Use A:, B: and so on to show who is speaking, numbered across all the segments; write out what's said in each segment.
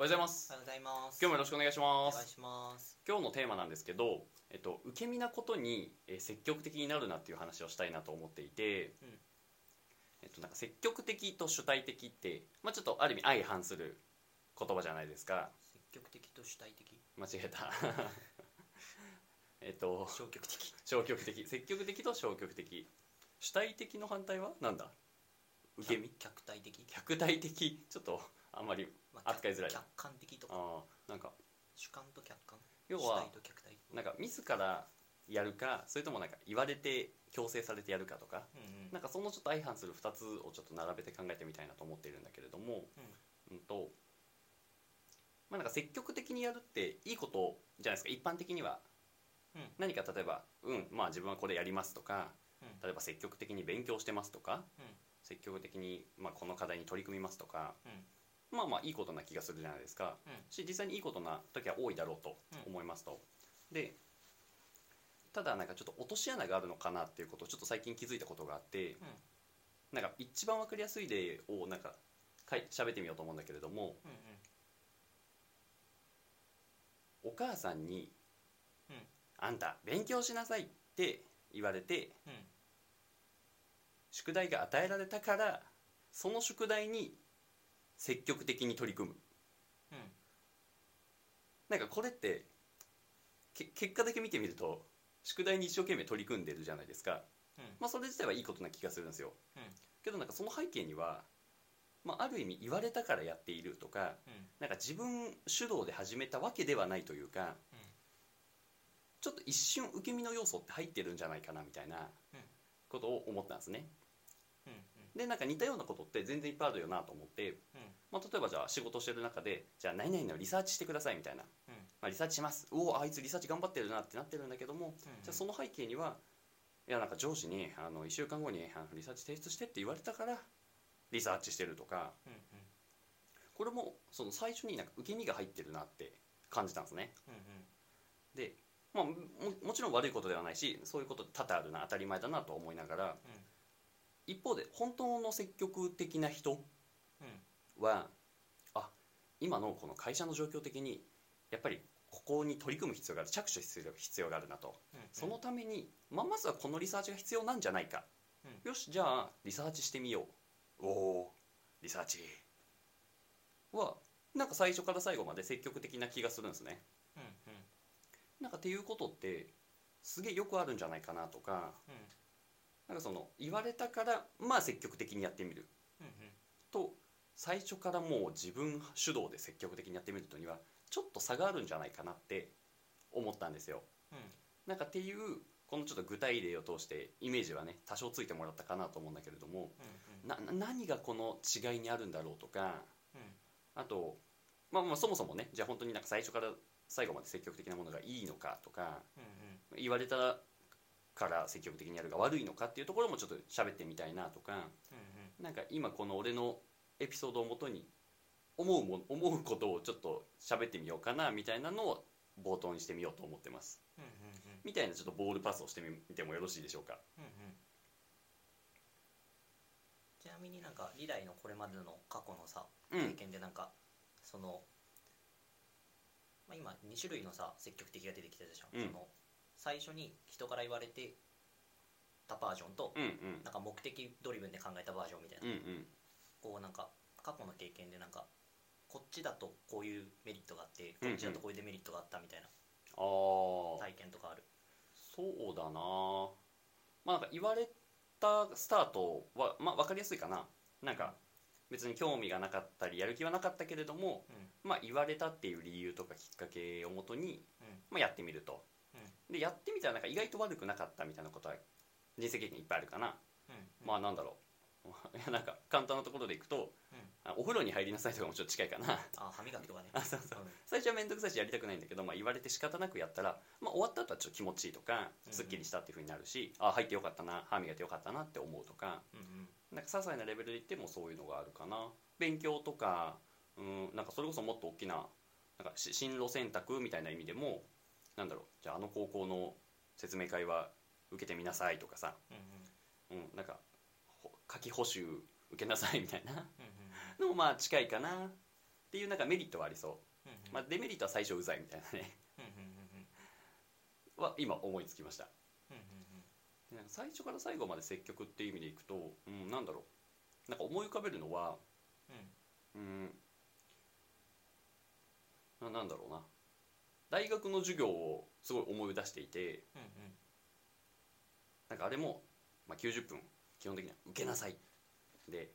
A: おはようございます。
B: おはようございます。
A: 今日もよろしくお願いし
B: お
A: ます。
B: 願いします。
A: 今日のテーマなんですけど、えっと、受け身なことにえー積極的になるなっていう話をしたいなと思っていて、
B: うん。
A: えっと、なんか積極的と主体的って、まあ、ちょっとある意味相反する言葉じゃないですか。
B: 積極的と主体的、
A: 間違えた。えっと
B: 消極的。
A: 消極的。積極的と消極的。主体的の反対はなんだ受け身？
B: 客客体的。
A: 客体的。ちょっとあんまり
B: まあ
A: 扱いづらい
B: 客観的とか、
A: あーなんか。
B: 主観と客観。
A: 要は
B: 主体と客体。
A: なんか自らやるかそれともなんか言われて強制されてやるかとか
B: うんうん。
A: なんかそのちょっと相反する2つをちょっと並べて考えてみたいなと思っているんだけれども、うんとまあ、なんか積極的にやるっていいことじゃないですか。一般的には、
B: うん。
A: 何か例えば「うんまあ自分はこれやります」とか
B: うん。
A: 例えば積極的に勉強してますとか
B: うん。
A: 積極的に、まあ、この課題に取り組みますとか
B: うん
A: まあまあいいことな気がするじゃないですか。
B: うん。
A: し実際にいいことな時は多いだろうと思いますと、でただなんかちょっと落とし穴があるのかなっていうことをちょっと最近気づいたことがあって、なんか一番わかりやすい例をなんかかい喋ってみようと思うんだけれども
B: うんうん
A: お母さんに
B: うん「
A: あんた勉強しなさい」って言われて
B: うん。
A: 宿題が与えられたからその宿題に積極的に取り組む。
B: うん。
A: なんかこれってけ結果だけ見てみると宿題に一生懸命取り組んでるじゃないですか。
B: うん。
A: まあそれ自体はいいことな気がするんですよ。
B: うん。
A: けどなんかその背景には、まあ、ある意味言われたからやっているとか
B: うん。
A: なんか自分主導で始めたわけではないというかちょっと一瞬受け身の要素って入ってるんじゃないかなみたいな
B: うん。
A: ことを思ったんですね。
B: うん
A: でなんか似たようなことって全然いっぱいあるよなと思って、
B: うん。
A: まあ、例えばじゃあ仕事してる中でじゃあ何々のリサーチしてくださいみたいな、
B: うん。
A: まあ、リサーチします。おおあいつリサーチ頑張ってるなってなってるんだけども、
B: うん。
A: じゃあその背景にはいやなんか上司にあの1週間後にあのリサーチ提出してって言われたからリサーチしてるとかこれもその最初になんか受け身が入ってるなって感じたんですね。で、まあ、ももちろん悪いことではないしそういうこと多々あるな当たり前だなと思いながら一方で本当の積極的な人
B: うん
A: はあ今のこの会社の状況的にやっぱりここに取り組む必要がある着手する必要があるなと。
B: うん。
A: そのために、まあ、まずはこのリサーチが必要なんじゃないか、
B: う
A: よしじゃあリサーチしてみよう。おおリサーチ。はなんか最初から最後まで積極的な気がするんですね。
B: うんうん。
A: なんかっていうことってすげえよくあるんじゃないかなとか
B: うん
A: なんかその言われたからまあ積極的にやってみる。
B: うんうん
A: と最初からもう自分主導で積極的にやってみるとにはちょっと差があるんじゃないかなって思ったんですよ。
B: うん。
A: なんかっていうこのちょっと具体例を通してイメージはね多少ついてもらったかなと思うんだけれども
B: うん
A: なな何がこの違いにあるんだろうとか
B: うん。
A: あと、まあ、まあそもそもねじゃあ本当になんか最初から最後まで積極的なものがいいのかとか
B: うん。
A: 言われたから積極的にやるが悪いのかっていうところもちょっと喋ってみたいなとか
B: う
A: なんか今この俺のエピソードをもとに思うも思うことをちょっと喋ってみようかなみたいなのを冒頭にしてみようと思ってます。みたいなちょっとボールパスをしてみてもよろしいでしょうか？
B: うんうん。ちなみになんかリライのこれまでの過去のさ
A: うん。
B: 経験でなんかその、まあ、今2種類のさ積極的が出てきたじゃん、
A: うん。
B: その最初に人から言われてたバージョンと、
A: うんうん。
B: なんか目的ドリブンで考えたバージョンみたいな、
A: うんうん。
B: こうなんか過去の経験でなんかこっちだとこういうメリットがあってこっちだとこういうデメリットがあったみたいな。
A: ああ
B: 体験とかある、
A: そうだな。まあなんか言われたスタートはまあ分かりやすいかな。なんか別に興味がなかったりやる気はなかったけれども
B: うん。
A: まあ言われたっていう理由とかきっかけをもとに
B: うん。
A: まあやってみると。
B: うん
A: でやってみたらなんか意外と悪くなかったみたいなことは人生経験いっぱいあるかな。
B: うん
A: まあなんだろう。いやなんか簡単なところでいくとお風呂に入りなさいとかもちょっと近いかな。
B: あ歯磨きとかね。
A: あ そうそう。
B: うん。
A: 最初は面倒くさいしやりたくないんだけど、まあ、言われて仕方なくやったら、まあ、終わった後はちょっと気持ちいいとか
B: うん
A: すっきりしたっていうふうになるし、あ入ってよかったな歯磨いてよかったなって思うとか。
B: うんうん。
A: なんか些細なレベルで言ってもそういうのがあるかな。勉強とかうんなんかそれこそもっと大きななんかし進路選択みたいな意味でもなんだろうじゃああの高校の説明会は受けてみなさいとかさ、
B: うんうん。
A: うん、なんかほ夏季補習受けなさいみたいな。
B: うんうん
A: のもまあ近いかな。っていうなんかメリットはありそう、
B: うんうん。
A: まあ、デメリットは最初うざいみたいなね。
B: うんうんうん
A: は今思いつきました。
B: うんうん
A: 最初から最後まで積極っていう意味でいくと、うん、なんだろう。なんか思い浮かべるのは
B: うん。
A: うんななんだろうな大学の授業をすごい思い出していて
B: うんうん。
A: なんかあれも、まあ、90分基本的には受けなさい。で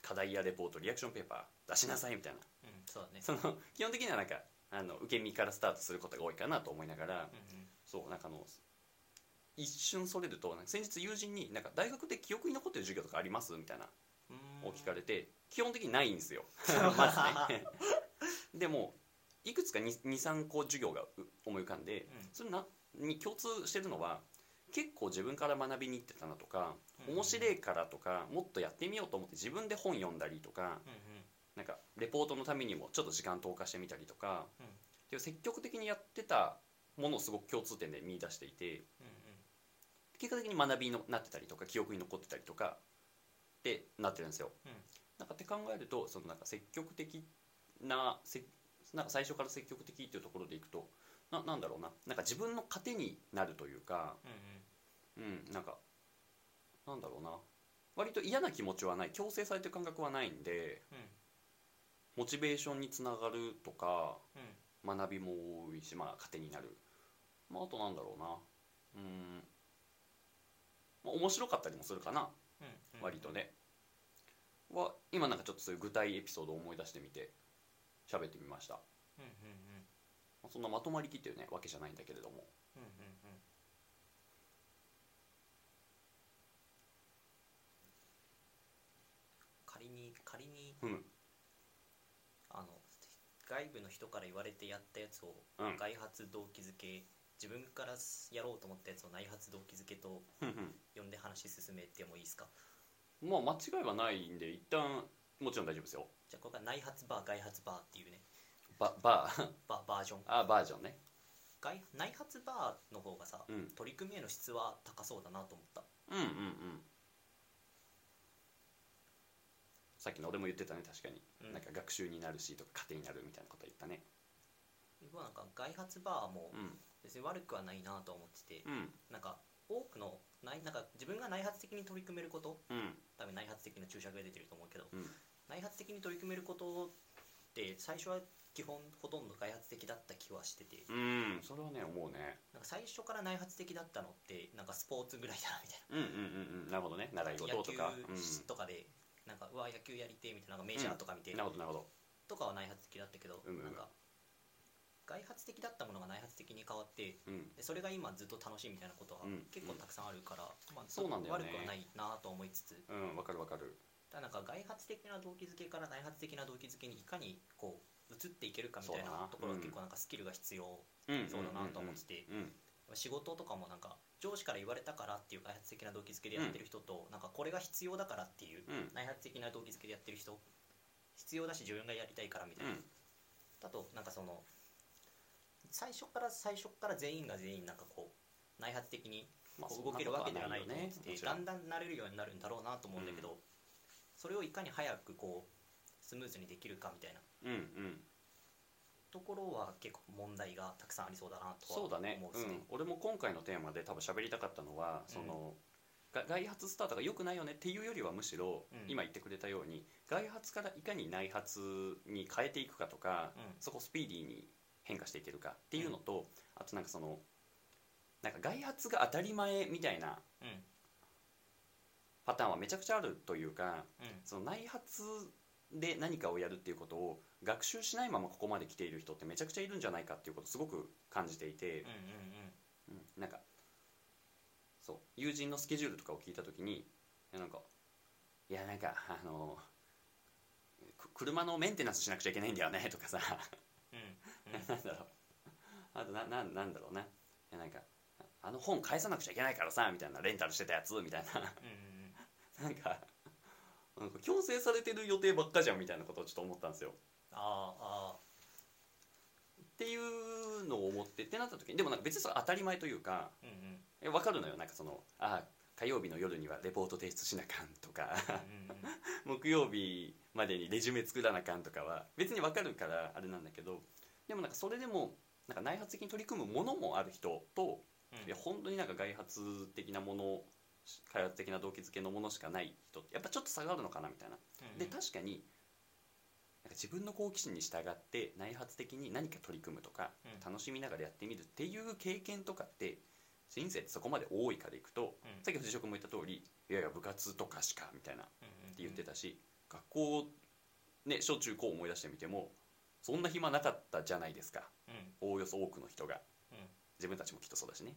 A: 課題やレポートリアクションペーパー出しなさいみたいな。
B: うんそうだね。
A: その基本的にはなんかあの受け身からスタートすることが多いかなと思いながら
B: うん
A: そうなんかあの一瞬それると先日友人になんか大学で記憶に残ってる授業とかありますみたいな
B: うん。
A: を聞かれて基本的にないんですよ。まずね。でもいくつか23個授業がう思い浮かんで
B: うん。
A: それなに共通してるのは結構自分から学びに行ってたなとか
B: うん
A: 面白いからとかもっとやってみようと思って自分で本読んだりとかなんかレポートのためにもちょっと時間投下してみたりとか
B: うん。
A: 積極的にやってたものをすごく共通点で見出していて
B: うん
A: 結果的に学びになってたりとか記憶に残ってたりとかってなってるんですよ。
B: うん。
A: なんかって考えるとそのなんか積極的なせなんか最初から積極的っていうところでいくとななんだろうな。なんか自分の糧になるというか
B: うんうん。
A: うんなんかなんだろうな。割と嫌な気持ちはない。強制されてる感覚はないんでモチベーションにつながるとか
B: うん。
A: 学びも多いしまあ糧になる、まあ、あとなんだろうな。うん、まあ、面白かったりもするかな。割とね。は今なんかちょっとそういう具体エピソードを思い出してみて喋ってみました、ま
B: うんうんうん。
A: あそんなまとまりきってるねわけじゃないんだけれども。
B: うんうんうん仮に仮に
A: うん。
B: あの外部の人から言われてやったやつを
A: うん。
B: 外発動機づけ自分からやろうと思ったやつを内発動機づけと
A: ふんふん。
B: 呼んで話進めてもいいですか？
A: まあ間違いはないんで一旦もちろん大丈夫ですよ。
B: じゃあこれが内発バー外発バーっていうね。
A: ババー？
B: ババージョン。
A: あバージョンね。
B: 外内発バーの方がさ、
A: うん。
B: 取り組みへの質は高そうだなと思った。
A: うんうんうん。さっきの俺も言ってたね確かに、
B: うん。
A: なんか学習になるしとか糧になるみたいなこと言ったね。
B: 僕はなんか外発バーも
A: うん。
B: 別に悪くはないなと思ってて、
A: うん。
B: なんか多くの内なんか自分が内発的に取り組めること
A: うん。
B: 多分内発的な注釈が出てると思うけど
A: うん
B: 内発的に取り組めることって最初は基本ほとんど外発的だった気はしてて。
A: うんそれはね思うね。
B: なんか最初から内発的だったのってなんかスポーツぐらいだなみたいな。
A: うんうんうんうん。なるほどね。習い事
B: 野球
A: とか
B: とかでなんかうわ野球やりてえみたいな。なんかメジャーとか見て、
A: うん。なるほどなるほど。
B: とかは内発的だったけど、
A: うん。うん
B: なんか外発的だったものが内発的に変わって
A: うん。
B: でそれが今ずっと楽しいみたいなことは
A: うん。
B: 結構たくさんあるから、まあ、
A: そうなんだよね。
B: 悪くはないなと思いつつ。
A: うんわかるわかる。
B: ただなんか外発的な動機づけから内発的な動機づけにいかにこう移っていけるかみたい
A: な
B: な。ところは
A: うん。
B: 結構なんかスキルが必要、
A: うん
B: そうだなと思ってて。
A: うん
B: 仕事とかもなんか上司から言われたからっていう外発的な動機づけでやってる人と、なんかこれが必要だからっていう
A: うん。
B: 内発的な動機づけでやってる人必要だし自分がやりたいからみたいな、
A: うん。
B: だとなんかその最初から最初から全員が全員なんかこう内発的に
A: まあ
B: こう動けるわけではないと思ってて、だんだん慣れるようになるんだろうなと思うんだけど、それをいかに早くこうスムーズにできるかみたいな。
A: うんうん。
B: ところは結構問題がたくさんありそうだなとは
A: そうだね。
B: 思うですね。
A: うん、俺も今回のテーマで多分喋りたかったのはその、が外発スタートが良くないよねっていうよりはむしろ、
B: うん。
A: 今言ってくれたように外発からいかに内発に変えていくかとか、
B: うん。
A: そこをスピーディーに変化していけるかっていうのと、あとなんかそのなんか外発が当たり前みたいな
B: うん
A: パターンはめちゃくちゃあるというか
B: うん。
A: その内発で何かをやるっていうことを学習しないままここまで来ている人ってめちゃくちゃいるんじゃないかっていうことをすごく感じていて、
B: うんうん
A: うん、なんかそう友人のスケジュールとかを聞いた時にいやなんかいやなんかあのく車のメンテナンスしなくちゃいけないんだよねとかさ。
B: うんうん。
A: なんだろうあとなななんだろうな。いやなんかあの本返さなくちゃいけないからさみたいなレンタルしてたやつみたいな。
B: うんうん
A: なんかなんか強制されてる予定ばっかじゃんみたいなことをちょっと思ったんですよ。
B: あああ
A: っていうのを思ってってなった時にでもなんか別にそれ当たり前というか
B: うんうん。
A: え分かるのよ。なんかそのあ火曜日の夜にはレポート提出しなあかんとか。
B: うんうん
A: 木曜日までにレジュメ作らなあかんとかは別に分かるからあれなんだけどでもなんかそれでもなんか内発的に取り組むものもある人と、
B: うん。
A: いや本当になんか外発的なもの開発的な動機づけのものしかない人ってやっぱちょっと差があるのかなみたいな。で確かになんか自分の好奇心に従って内発的に何か取り組むとか、楽しみながらやってみるっていう経験とかって人生ってそこまで多いからいくと、さっき藤代君も言った通りいやいや部活とかしかみたいなって言ってたし、学校ね小中高思い出してみてもそんな暇なかったじゃないですかおおよそ多くの人が自分たちもきっとそうだしね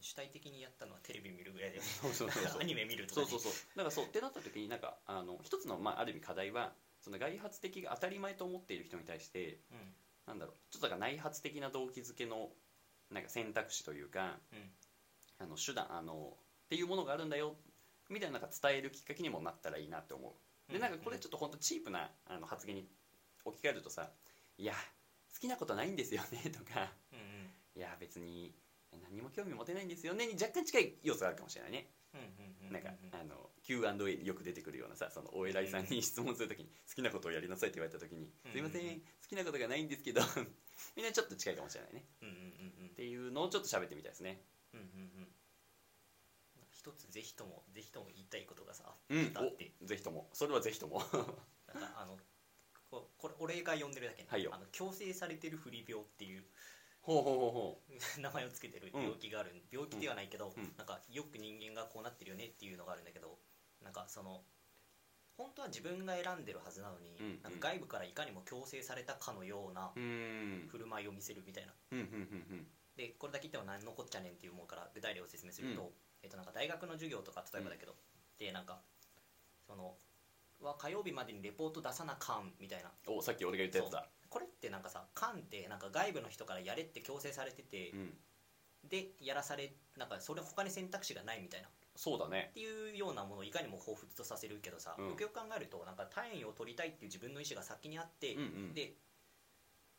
B: 主体的にやったのはテレビ見るぐらいで
A: そうそうそうそう。
B: アニメ見るとかね。
A: そうそうそう。だからそう。ってなった時になんかあの一つの、まあ、ある意味課題はその外発的が当たり前と思っている人に対して
B: うん。
A: なんだろう。ちょっとだから内発的な動機づけのなんか選択肢というか
B: うん。
A: あの手段あのっていうものがあるんだよみたいななんか伝えるきっかけにもなったらいいなって思う。でなんかこれちょっと本当チープなあの発言に置き換えるとさ「いや好きなことないんですよね」とか。
B: うんうん「
A: いや別に何も興味持てないんですよね」に若干近い要素があるかもしれないね。なんかあの Q&A によく出てくるようなさそのお偉いさんに質問するときに好きなことをやりなさいって言われたときに「
B: うん
A: すいません好きなことがないんですけど」みんなちょっと近いかもしれないね。
B: うんうんうんうん。
A: っていうのをちょっと喋ってみたいですね。
B: うんうんうん一つぜひともぜひとも言いたいことがさ、
A: うん
B: あって。
A: おぜひとも。それはぜひとも。
B: なんかあのここれ俺が呼んでるだけね、
A: はいよ。
B: あの強制されてる不利病っていう
A: ほうほうほうほ
B: 名前をつけてる病気がある、病気ではないけど、
A: うん。
B: なんかよく人間がこうなってるよねっていうのがあるんだけどなんかその本当は自分が選んでるはずなのに、
A: うんうん。
B: なんか外部からいかにも強制されたかのような振る舞いを見せるみたいな。
A: うんうんうん
B: でこれだけ言っても何のこっちゃねんって思うから具体例を説明すると,、
A: うん。
B: えっとなんか大学の授業とか例えばだけど、でなんかそのは火曜日までにレポート出さなかんみたいな。
A: おさっき俺が言ったやつだ
B: これってなんかさかんってなんか外部の人からやれって強制されてて、
A: うん。
B: でやらされなんかそれ他に選択肢がないみたいな。っ
A: そうだね。
B: ていうようなものをいかにも彷彿とさせるけどさ、
A: うん。
B: よくよく考えるとなんか単位を取りたいっていう自分の意思が先にあって、
A: うんうん。
B: で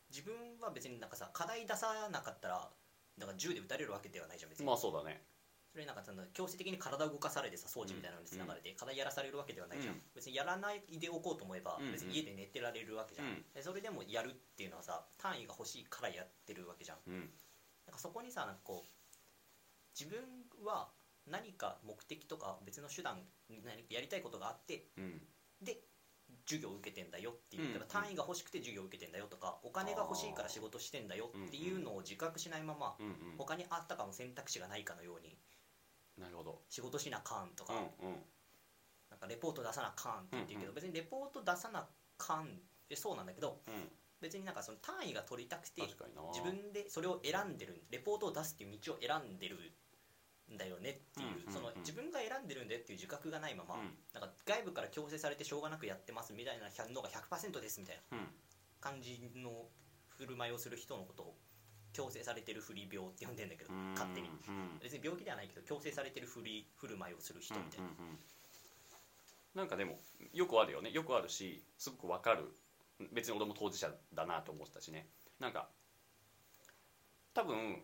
B: 自分は別になんかさ課題出さなかったらなんか銃で撃たれるわけではないじゃん別に、
A: まあそうだね。
B: それなんかその強制的に体を動かされてさ装置みたいなのにつながれて課題やらされるわけではないじゃん、
A: うん。
B: 別にやらないでおこうと思えば別に家で寝てられるわけじゃん、それでもやるっていうのはさ単位が欲しいからやってるわけじゃん。
A: うん。
B: なんかそこにさなんかこう自分は何か目的とか別の手段何かやりたいことがあって
A: うん。
B: で授業を受けてんだよっていう、
A: うん
B: だから単位が欲しくて授業を受けてんだよとかお金が欲しいから仕事してんだよっていうのを自覚しないまま他にあったかも選択肢がないかのように
A: なるほど。
B: 仕事しなかんとか、
A: うんうん。
B: なんかレポート出さなかんって言ってるけど、
A: うん。
B: 別にレポート出さなかんってそうなんだけど
A: うん。
B: 別になんかその単位が取りたくて自分でそれを選んでるレポートを出すっていう道を選んでるんだよねっていう、その自分が選んでるんだよっていう自覚がないまま、
A: うん。
B: なんか外部から強制されてしょうがなくやってますみたいなのが100%ですみたいな
A: うん。
B: 感じの振る舞いをする人のことを強制されてる不利病って呼んでんだけど
A: うん
B: 勝手に。
A: うん。
B: 別に病気ではないけど強制されてる振り振る舞いをする人みたいな、
A: うんうんうん。なんかでもよくあるよね。よくあるしすごくわかる。別に俺も当事者だなと思ってたしね。なんか多分
B: うん。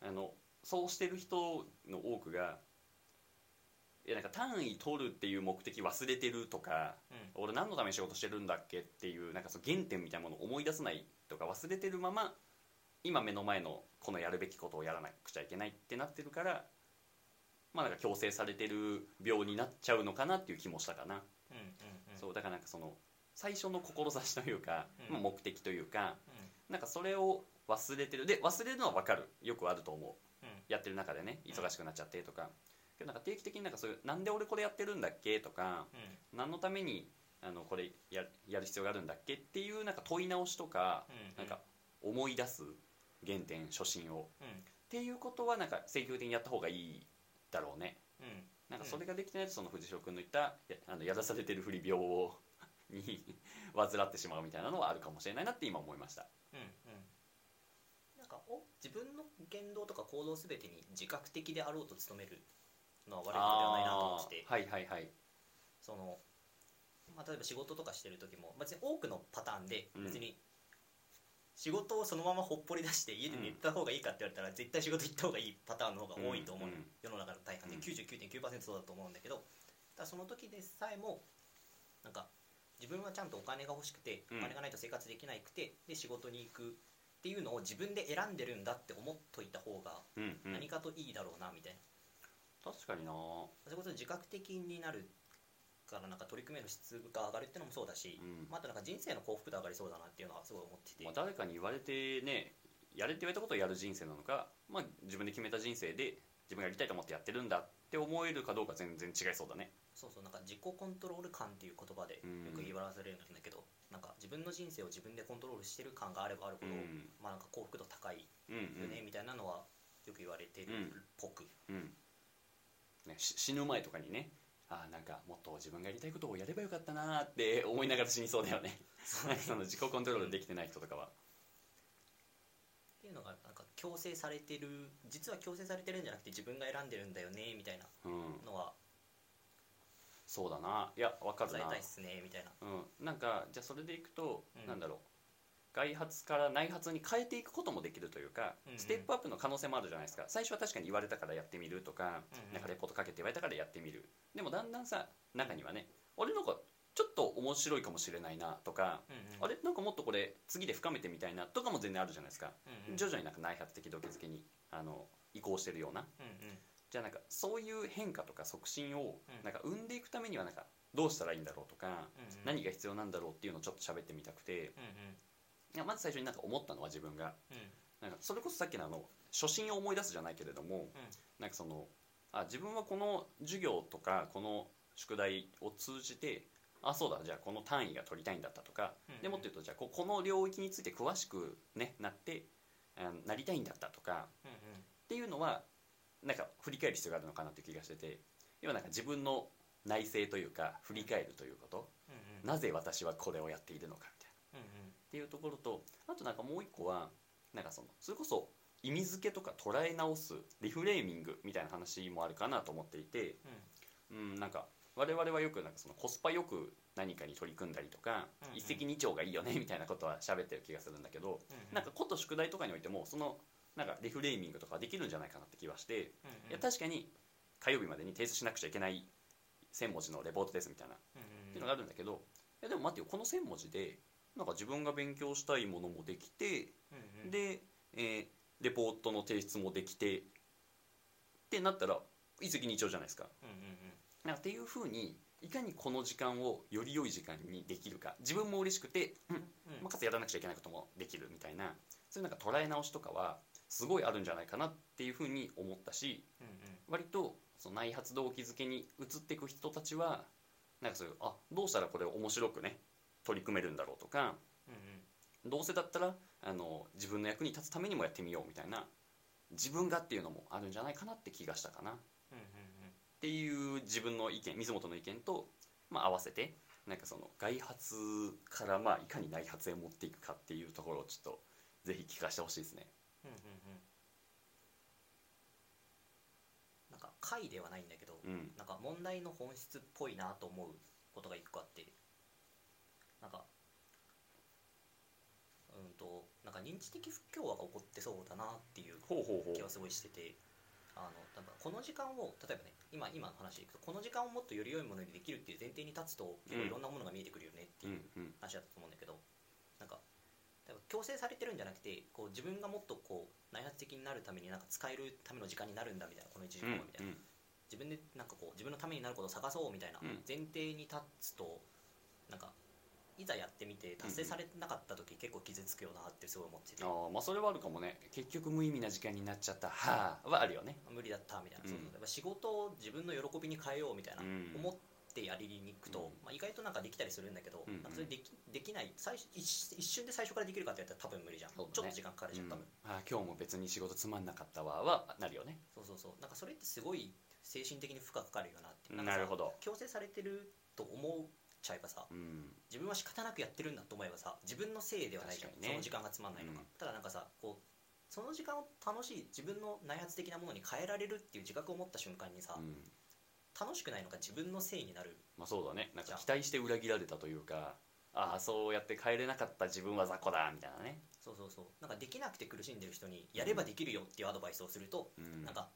A: あのそうしてる人の多くがいやなんか単位取るっていう目的忘れてるとか
B: うん。
A: 俺何のために仕事してるんだっけっていうなんかその原点みたいなものを思い出せないとか忘れてるまま今目の前のこのやるべきことをやらなくちゃいけないってなってるからまあなんか強制されてる病になっちゃうのかなっていう気もしたかな、
B: うんうんうん。
A: そうだからなんかその最初の志というか、
B: うん。
A: まあ目的というか
B: う
A: なんかそれを忘れてる。で忘れるのは分かる。よくあると思う。
B: うん。
A: やってる中でね忙しくなっちゃってとか。けどなんか定期的になんかそういうなんで俺これやってるんだっけとか
B: うん。
A: 何のためにあのこれややる必要があるんだっけっていうなんか問い直しとか、
B: うん。
A: なんか思い出す原点初心を。
B: うん
A: っていうことはなんか積極的にやった方がいいだろうね。
B: うん
A: なんかそれができてないとその藤代君の言ったやあのやらされてる不利病をに 患ってしまうみたいなのはあるかもしれないなって今思いました。
B: うんうん。なんかお自分の言動とか行動すべてに自覚的であろうと努めるのは悪いことではないなと思ってて。
A: はいはいはい。
B: その、まあ、例えば仕事とかしてる時も別に多くのパターンで
A: うん。
B: 別に仕事をそのままほっぽり出して家で寝た方がいいかって言われたら、絶対仕事行った方がいいパターンの方が多いと思う、
A: うんうん。
B: 世の中の大半で
A: うん。
B: 99.9%そうだと思うんだけどただその時でさえもなんか自分はちゃんとお金が欲しくて
A: うん。
B: お金がないと生活できなくてで仕事に行くっていうのを自分で選んでるんだって思っといた方が
A: うんうん。
B: 何かといいだろうなみたいな、
A: 確かにな。
B: それこそ自覚的になるからなんか取り組めの質が上がるっていうのもそうだし、
A: うん。
B: まあ、あとなんか人生の幸福度上がりそうだなっていうのはすごい思ってて、
A: まあ、誰かに言われてねやれって言われたことをやる人生なのか、まあ、自分で決めた人生で自分がやりたいと思ってやってるんだって思えるかどうか全然違いそうだね。
B: そうそうなんか自己コントロール感っていう言葉でよ
A: うん。
B: く言われるんだけど、なんか自分の人生を自分でコントロールしてる感があればあるほど、
A: うん。
B: まあなんか幸福度高い
A: うん
B: よね、みたいなのはよく言われてるっぽく、
A: うんうん。ね、し死ぬ前とかにねあーなんかもっと自分がやりたいことをやればよかったなーって 思いながら死にそうだよね。その自己コントロールできてない人とかは。
B: っていうのがなんか強制されてる実は強制されてるんじゃなくて自分が選んでるんだよねみたいな
A: うん。
B: のは
A: そうだな。いやわかるな。
B: 伝えたいっすねみたいな。
A: うん、なんかじゃあそれでいくと、
B: うん。
A: なんだろう外発から内発に変えていくこともできるというか、
B: うんうん。
A: ステップアップの可能性もあるじゃないですか。最初は確かに言われたからやってみるとか、
B: うんうん。
A: なんかレポートかけて言われたからやってみる。でもだんだんさ中にはね俺なんかちょっと面白いかもしれないなとか、
B: うんうん。
A: あれなんかもっとこれ次で深めてみたいなとかも全然あるじゃないですか、
B: うんうん。
A: 徐々になんか内発的動機づけにあの移行してるような。
B: うんうん。
A: じゃあなんかそういう変化とか促進を
B: うん。
A: なんか生んでいくためにはなんかどうしたらいいんだろうとか、
B: うんうん。
A: 何が必要なんだろうっていうのをちょっと喋ってみたくて。
B: うん
A: いやまず最初になんか思ったのは自分が。
B: うん。
A: なんかそれこそさっきのあの初心を思い出すじゃないけれどもなんかそのあ自分はこの授業とかこの宿題を通じてあそうだじゃあこの単位が取りたいんだったとか、
B: うんうん。
A: でもっと言うとじゃあここの領域について詳しく、ね、なってあなりたいんだったとか
B: うんうん。
A: っていうのはなんか振り返る必要があるのかなっていう気がしてて要はなんか自分の内省というか振り返るということ。
B: うんうん。
A: なぜ私はこれをやっているのか。みっていうところとあとなんかもう一個はなんかそのそれこそ意味付けとか捉え直すリフレーミングみたいな話もあるかなと思っていて、うん、なんか我々はよくなんかそのコスパよく何かに取り組んだりとか、
B: うんうん。
A: 一石二鳥がいいよねみたいなことは喋ってる気がするんだけど、
B: うん
A: なんかこと宿題とかにおいてもそのなんかリフレーミングとかできるんじゃないかなって気はして、
B: うんうん。
A: いや確かに火曜日までに提出しなくちゃいけない1,000文字のレポートですみたいな
B: うん
A: っていうのがあるんだけどいやでも待ってよこの1,000文字でなんか自分が勉強したいものもできて、
B: うんうん。
A: で、えーレポートの提出もできてってなったら一石二鳥じゃないですか。
B: うんうんうん。
A: なんかっていうふうにいかにこの時間をより良い時間にできるか。自分も嬉しくて、うん
B: うん。
A: まあ、かつやらなくちゃいけないこともできるみたいな。そういうなんか捉え直しとかはすごいあるんじゃないかなっていうふうに思ったし
B: うんうん。
A: 割とその内発動機づけに移っていく人たちはなんかそういうあどうしたらこれを面白くね取り組めるんだろうとか
B: うんうん。
A: どうせだったらあの自分の役に立つためにもやってみようみたいな自分がっていうのもあるんじゃないかなって気がしたかな。っ
B: うんうん。
A: ていう自分の意見水本の意見と、まあ、合わせてなんかその外発からまあいかに内発へ持っていくかっていうところをちょっとぜひ聞かせてほしいですね。
B: うんうんうん。なんか回ではないんだけど、
A: うん。
B: なんか問題の本質っぽいなと思うことが一個あってなんかうんとなんか認知的不協和が起こってそうだなっていう気はすごいしててあのなんかこの時間を例えばね今今の話でいくとこの時間をもっとより良いものにできるっていう前提に立つと結構いろんなものが見えてくるよねっていう
A: うんうん
B: 話だったと思うんだけどなんか例えば強制されてるんじゃなくてこう自分がもっとこう内発的になるためになんか使えるための時間になるんだみたいなこの1時
A: うん
B: 間はみたいな、自分でなんかこう自分のためになることを探そうみたいな
A: うん。
B: 前提に立つとなんかいざやってみて達成されなかった時結構傷つくよなってすごい思ってて、
A: あーまあそれはあるかもね。結局無意味な時間になっちゃった。はあはあるよね
B: 無理だったみたいな、
A: うん。
B: そうそう。やっぱ仕事を自分の喜びに変えようみたいな、
A: うん。
B: 思ってやりに行くと、
A: うん。
B: まあ、意外となんかできたりするんだけど、それできできない最初一一瞬で最初からできるかって言ったら多分無理じゃん、ちょっと時間かかるじゃん多分、
A: うん。あー今日も別に仕事つまんなかったわはなるよね。
B: そうそうそう。なんかそれってすごい精神的に負荷かかるよなって。
A: なるほど。
B: 強制されてると思っちゃえばさ
A: うん。
B: 自分は仕方なくやってるんだと思えばさ自分のせいではないじゃん、
A: ね。
B: その時間がつまんないのか、
A: うん。
B: ただなんかさこうその時間を楽しい自分の内発的なものに変えられるっていう自覚を持った瞬間にさ、
A: うん。
B: 楽しくないのか自分のせいになる。
A: まあそうだね。なんか期待して裏切られたというかああそうやって帰れなかった自分は雑魚だみたいなね。
B: そうそうそう。なんかできなくて苦しんでる人にやればできるよっていうアドバイスをすると、
A: うん。
B: なんか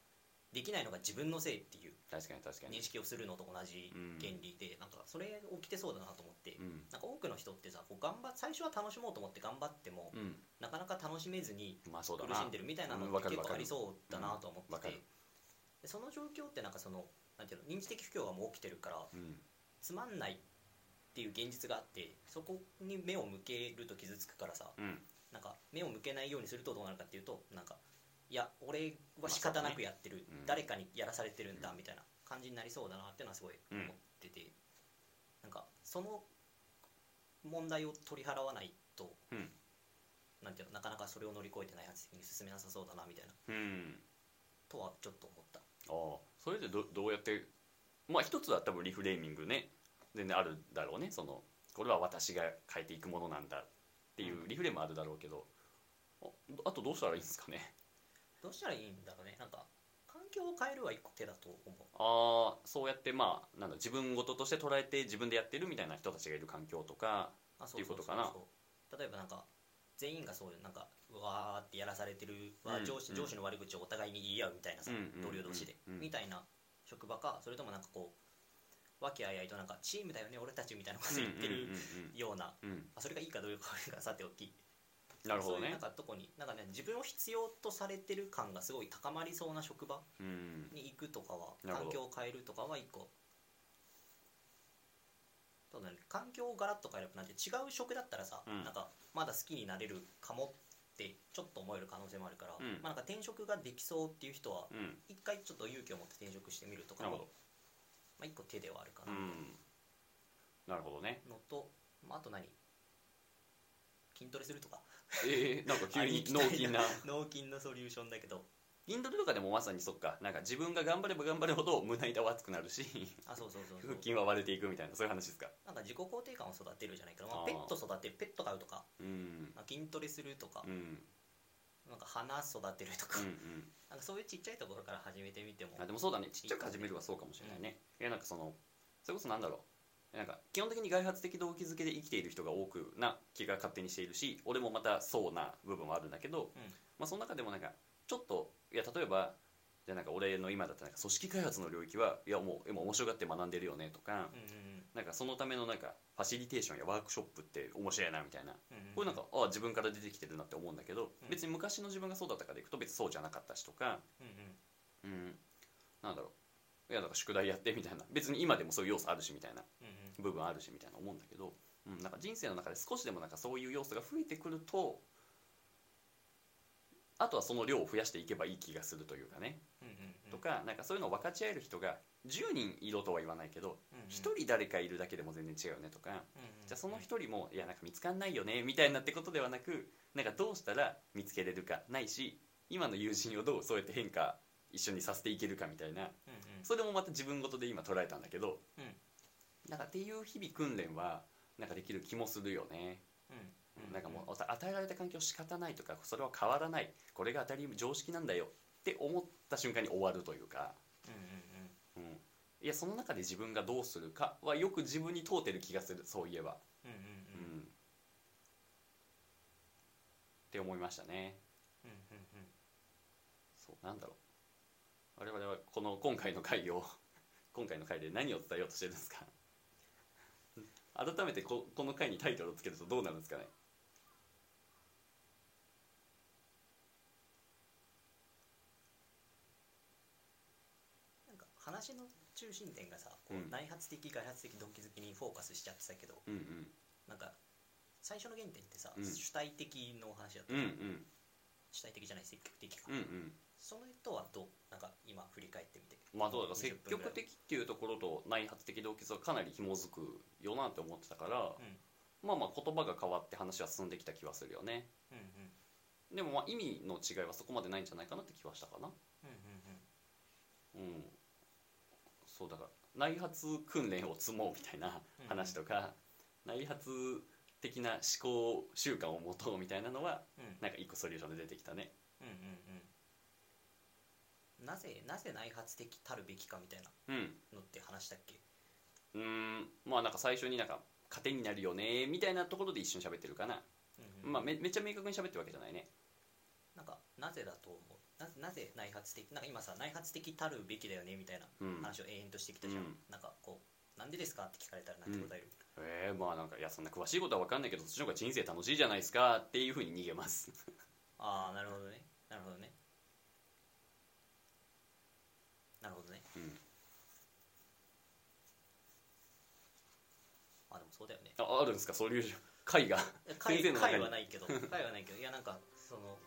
B: できないのが自分のせいっていう
A: 確かに確かに。
B: 認識をするのと同じ原理で、なんかそれ起きてそうだなと思って、
A: うん。
B: なんか多くの人ってさこう頑張っ最初は楽しもうと思って頑張っても、
A: うん。
B: なかなか楽しめずに苦しんでるみたいなのって結構ありそうだなと思ってて、その状況ってなんかそのなんていうの認知的不協和も起きてるから
A: うん。
B: つまんないっていう現実があってそこに目を向けると傷つくからさ
A: うん。
B: なんか目を向けないようにするとどうなるかっていうとなんかいや俺は仕方なくやってる、
A: まあね。うん。
B: 誰かにやらされてるんだみたいな感じになりそうだなっていうのはすごい思ってて、なんかその問題を取り払わないと、
A: うん。
B: なんていうのなかなかそれを乗り越えてない発的に進めなさそうだなみたいな。
A: うん。
B: とはちょっと思った。
A: ああ。それでどどうやってまあ一つは多分リフレーミングね全然あるだろうね。そのこれは私が変えていくものなんだっていうリフレームあるだろうけど。ああとどうしたらいいんですかね
B: どうしたらいいんだろうね。なんか環境を変えるは一個手だと思う。
A: ああそうやってまあなんだ自分事として捉えて自分でやってるみたいな人たちがいる環境とか
B: あ
A: っていうことかな。
B: 例えばなんか全員がそういうなんかうわーってやらされてるわ、
A: うん
B: 上司
A: うん。
B: 上司の悪口をお互いに言い合うみたいなさ、
A: うんうん
B: 同僚同士で、
A: うん。
B: みたいな職場かそれともなんかこう和気あいあいとなんかチームだよね俺たちみたいなこと言ってるような、あそれがいいかどうかはさておき
A: なるほどね。
B: そういうなんかとこになんかね自分を必要とされてる感がすごい高まりそうな職場
A: うん。
B: に行くとかは
A: なるほど。
B: 環境を変えるとかは一個。そうだね。環境をガラッと変えるなんて違う職だったらさ、
A: うん。
B: なんかまだ好きになれるかもってちょっと思える可能性もあるから、
A: うん。
B: まあ、なんか転職ができそうっていう人は
A: うん。
B: 一回ちょっと勇気を持って転職してみるとかもまあ、一個手ではあるかな、
A: うん。なるほどね。
B: のと、まあ、あと何？筋トレするとか
A: えー、なんか急に
B: ありきたり
A: 脳筋な。
B: 脳筋のソリューションだけど。
A: インドルとかでもまさにそっか。なんか自分が頑張れば頑張るほど胸板は熱くなるし
B: あそうそうそうそう。
A: 腹筋は割れていくみたいなそういう話ですか？
B: なんか自己肯定感を育てるじゃないけど、まあ、ペット育てるペット飼うとか、
A: うん。
B: まあ、筋トレするとか、
A: うん。うん
B: なんか花育てるとか、
A: うん
B: なんかそういうちっちゃいところから始めてみても。
A: あでもそうだね。ちっちゃく始めるはそうかもしれないね、いやなんかそのそれこそなんだろうなんか基本的に外発的動機づけで生きている人が多くな気が勝手にしているし俺もまたそうな部分はあるんだけど、
B: うん。
A: まあ、その中でもなんかちょっといや例えばじゃあなんか俺の今だったら組織開発の領域はいやもう今面白がって学んでるよねとか、
B: うんうん
A: なんかそのためのなんかファシリテーションやワークショップって面白いなみたいな
B: うんうん
A: これなんかああ自分から出てきてるなって思うんだけど、
B: うん。
A: 別に昔の自分がそうだったからいくと別にそうじゃなかったしとか
B: うんうん。
A: うん。なんだろういやだから宿題やってみたいな。別に今でもそういう要素あるしみたいな部分あるしみたいな思うんだけど、うん、なんか人生の中で少しでもなんかそういう要素が増えてくるとあとはその量を増やしていけばいい気がするというかね、とかなんかそういうのを分かち合える人が10人いろとは言わないけど
B: うんうん。
A: 1人誰かいるだけでも全然違うよねとかじゃあその1人もいやなんか見つかんないよねみたいなってことではなくなんかどうしたら見つけれるかないし今の友人をどうそうやって変化一緒にさせていけるかみたいな。それもまた自分事で今捉えたんだけど。
B: うん。
A: なんかっていう日々訓練はなんかできる気もするよね、
B: うん。
A: なんかもう与えられた環境仕方ないとかそれは変わらない。これが当たり常識なんだよって思った瞬間に終わるというか、
B: うんうん。
A: うん、いやその中で自分がどうするかはよく自分に問うてる気がする。そういえば、
B: うんうんうん。
A: うん。って思いましたね。
B: うんうんうん。
A: そうなんだろう我々はこの今回の回を 今回の回で何を伝えようとしてるんですか？改めてここの回にタイトルをつけるとどうなるんですかね？
B: なんか話の中心点がさ、こう
A: うん。
B: 内発的外発的動機づけにフォーカスしちゃってたけど
A: うんうん
B: なんか最初の原点ってさ、
A: うん
B: 主体的の話だった、
A: うんうん
B: 主体的じゃない積極的か、
A: うんうん
B: その人はどうなんか今振り返ってみて。
A: まあどうだから積
B: 20分ぐらい。
A: 極的っていうところと内発的動機はかなり紐づくよなって思ってたから、
B: うん。
A: まあまあ言葉が変わって話は進んできた気はするよね。
B: うんうん
A: でもまあ意味の違いはそこまでないんじゃないかなって気はしたかな。
B: うんうん
A: うん。そうだから内発訓練を積もうみたいな話とか、内発的な思考習慣を持とうみたいなのは
B: うんうん。
A: なんか一個ソリューションで出てきたね。
B: うんうんうんなぜなぜ内発的たるべきかみたいな
A: うん。
B: のって話したっけ？
A: うーん。まあなんか最初になんか糧になるよねみたいなところで一緒に喋ってるかな、
B: うんうん。
A: まあめめっちゃ明確に喋ってるわけじゃないね。
B: なんかなぜだと思う？ななぜ内発的？なんか今さ内発的たるべきだよねみたいな
A: うん。
B: 話を永遠としてきたじゃん、
A: うん。
B: なんかこうなんでですかって聞かれたらなんて答える、
A: えー、まあなんかいやそんな詳しいことは分かんないけどそっちの方が人生楽しいじゃないですかっていうふうに逃げます。
B: ああなるほどね。なるほどねなるほどね。
A: うん。
B: あでもそうだよね。
A: ああるんですか？そういう会が。
B: 会
A: 先生の中に。
B: 会はないけど。会はないけど。いやなんかその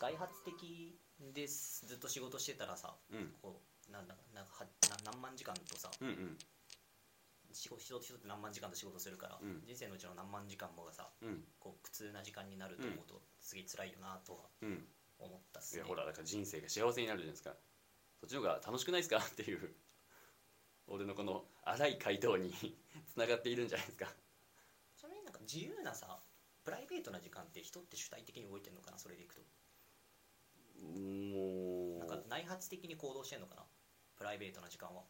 B: 外発的です。ずっと仕事してたらさ
A: うん。
B: こうなんだなんかはな何万時間とさ
A: うんうん。
B: 仕事仕事って何万時間と仕事するから、
A: うん。
B: 人生のうちの何万時間もがさ
A: うん。
B: こう苦痛な時間になると思うと、すげえ辛いよなとは
A: うん。
B: 思ったっす
A: い
B: ね
A: やほらだから人生が幸せになるじゃないですかそっちの方が楽しくないですか？っていう。俺のこの荒い回答に つながっているんじゃないですか。
B: ちなみになんか自由なさプライベートな時間って人って主体的に動いてるのかな？それでいくと。
A: も
B: なんか内発的に行動してんのかな？プライベートな時間は。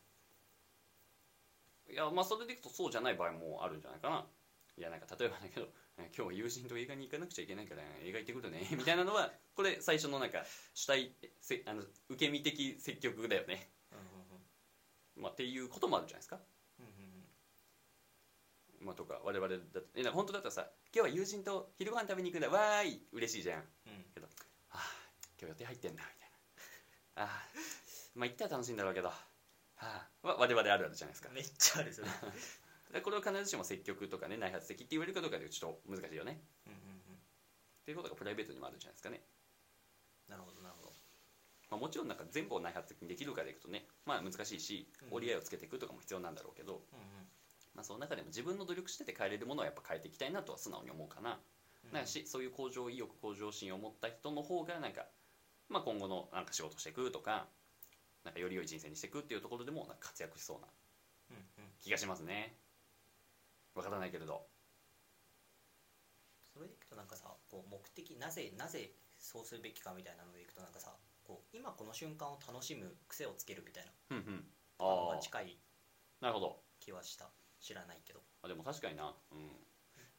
A: ういやまあそれでいくとそうじゃない場合もあるんじゃないかな。いやなんか例えばだけど今日は友人と映画に行かなくちゃいけないから映画行ってくるね みたいなのはこれ最初のなんか主体せあの受け身的積極だよね、まあ、っていうこともあるじゃないですか。まあ、とか我々だって本当だったらさ今日は友人と昼ご飯食べに行くんだ。わーい嬉しいじゃん。
B: うん。うん
A: けどああ今日予定入ってんだみたいな。ああまあ行ったら楽しいんだろうけど。はあわ我々あるあるじゃないですか。
B: めっちゃあるそれ
A: でこれを必ずしも積極とかね内発的って言われるかどうかでちょっと難しいよね。
B: うんうんうん
A: っていうことがプライベートにもあるんじゃないですかね、
B: なるほどなるほど。
A: まあ、もちろんなんか全部を内発的にできるかでいくとねまあ難しいし
B: うん
A: 折り合いをつけていくとかも必要なんだろうけど、
B: うんうん。
A: まあ、その中でも自分の努力してて変えれるものはやっぱ変えていきたいなとは素直に思うかな、
B: うん
A: なしそういう向上意欲向上心を持った人の方がなんか、まあ、今後のなんか仕事していくとかなんかより良い人生にしていくっていうところでもなんか活躍しそうな
B: うんうん。
A: 気がしますねわからないけれど。
B: それでいくとなんかさこう目的なぜなぜそうするべきかみたいなのでいくとなんかさこう今この瞬間を楽しむ癖をつけるみたいな
A: うんうん。
B: の
A: あ
B: が近い
A: あなるほど。
B: 気はした。知らないけど。
A: あでも確かにな。うん。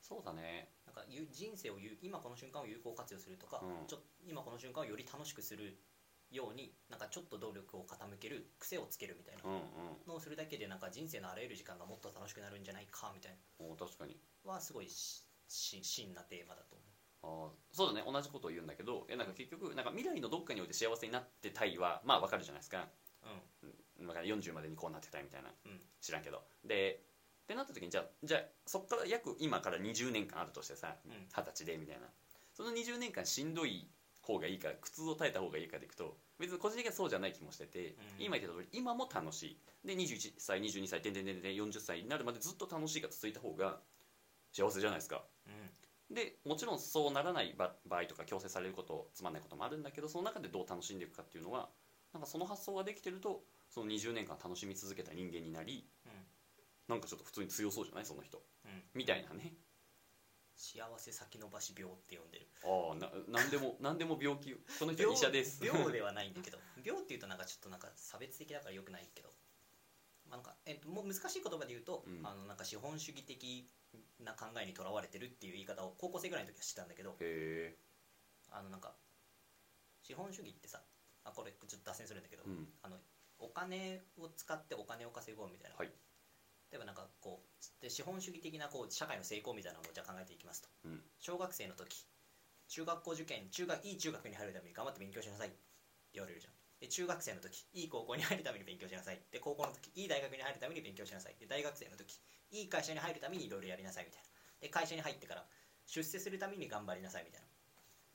A: そうだね。
B: なんかゆ人生をゆ今この瞬間を有効活用するとか、
A: うん。
B: ちょ今この瞬間をより楽しくするようになんかちょっと努力を傾ける癖をつけるみたいな。
A: うんうん。
B: のをするだけでなんか人生のあらゆる時間がもっと楽しくなるんじゃないかみたい
A: お確かに。
B: なはすごいしし真なテーマだと思う。
A: あーそうだね。同じことを言うんだけどいやなんか結局なんか未来のどっかにおいて幸せになってたいはまあわかるじゃないですか。
B: う
A: だから40までにこうなってたいみたいな、
B: うん。
A: 知らんけど。でってなった時にじゃあじゃあそっから約今から20年間あるとしてさ
B: うん。
A: 二十歳でみたいな。その20年間しんどい方がいいか苦痛を耐えた方がいいかでいくと別に個人的にはそうじゃない気もしてて、
B: うん。
A: 今言った通り今も楽しい。で21歳22歳てんてんてんてん40歳になるまでずっと楽しいが続いた方が幸せじゃないですか。
B: うん。
A: でもちろんそうならない場場合とか強制されることつまんないこともあるんだけどその中でどう楽しんでいくかっていうのはなんかその発想ができてるとその20年間楽しみ続けた人間になりなんかちょっと普通に強そうじゃない？その人。
B: うんうん。
A: みたいなね
B: 幸せ先延ばし病って呼んでる。
A: ああな何でも 何でも病気この人は医者です。
B: 病ではないんだけど 病っていうとなんかちょっとなんか差別的だからよくないけど、まあ、なんかえっともう難しい言葉で言うと、
A: うん。
B: あのなんか資本主義的な考えにとらわれてるっていう言い方を高校生ぐらいの時は知ったんだけどあのなんか資本主義ってさあこれちょっと脱線するんだけど、
A: うん。
B: あのお金を使ってお金を稼ごうみたいな、
A: はい
B: 例えばなんかこうで資本主義的なこう社会の成功みたいなのをじゃあ考えていきますと、
A: うん。
B: 小学生の時中学校受験中学いい中学に入るために頑張って勉強しなさいって言われるじゃん。で中学生の時いい高校に入るために勉強しなさい。で高校の時いい大学に入るために勉強しなさい。で大学生の時いい会社に入るためにいろいろやりなさいみたいな。で会社に入ってから出世するために頑張りなさいみたいな。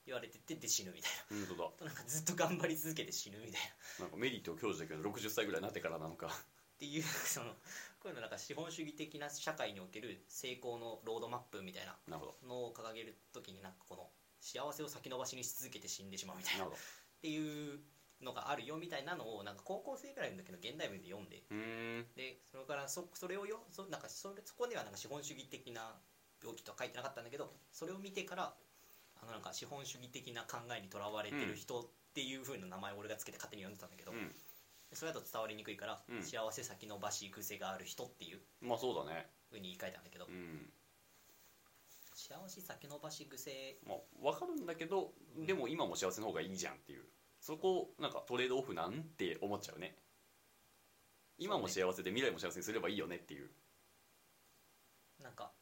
B: 言われててで死ぬみたいな。
A: 本当だ。
B: なんかずっと頑張り続けて死ぬみたいな。
A: なんかメリット教授だけど60歳ぐらいになってからなのか
B: っていう そのこういうのなんか資本主義的な社会における成功のロードマップみたいなのを掲げる時になんかこの幸せを先延ばしにし続けて死んでしまうみたいな。っていうのがあるよみたいなのをなんか高校生ぐらいの時の現代文で読んで。でそれからそそれをよそなんかそれそこではなんか資本主義的な病気とは書いてなかったんだけどそれを見てからあのなんか資本主義的な考えにとらわれてる人っていう風な名前を俺がつけて勝手に呼んでたんだけど、
A: うん
B: それだと伝わりにくいから、
A: うん。
B: 幸せ先延ばし癖がある人っていう
A: まあそうだね。
B: 風に言い換えたんだけど、
A: うん。
B: 幸せ先延ばし癖
A: まあ、分かるんだけどでも今も幸せの方がいいじゃんっていう。そこなんかトレードオフなんて思っちゃうね。今も幸せで未来も幸せにすればいいよねっていう。
B: なんか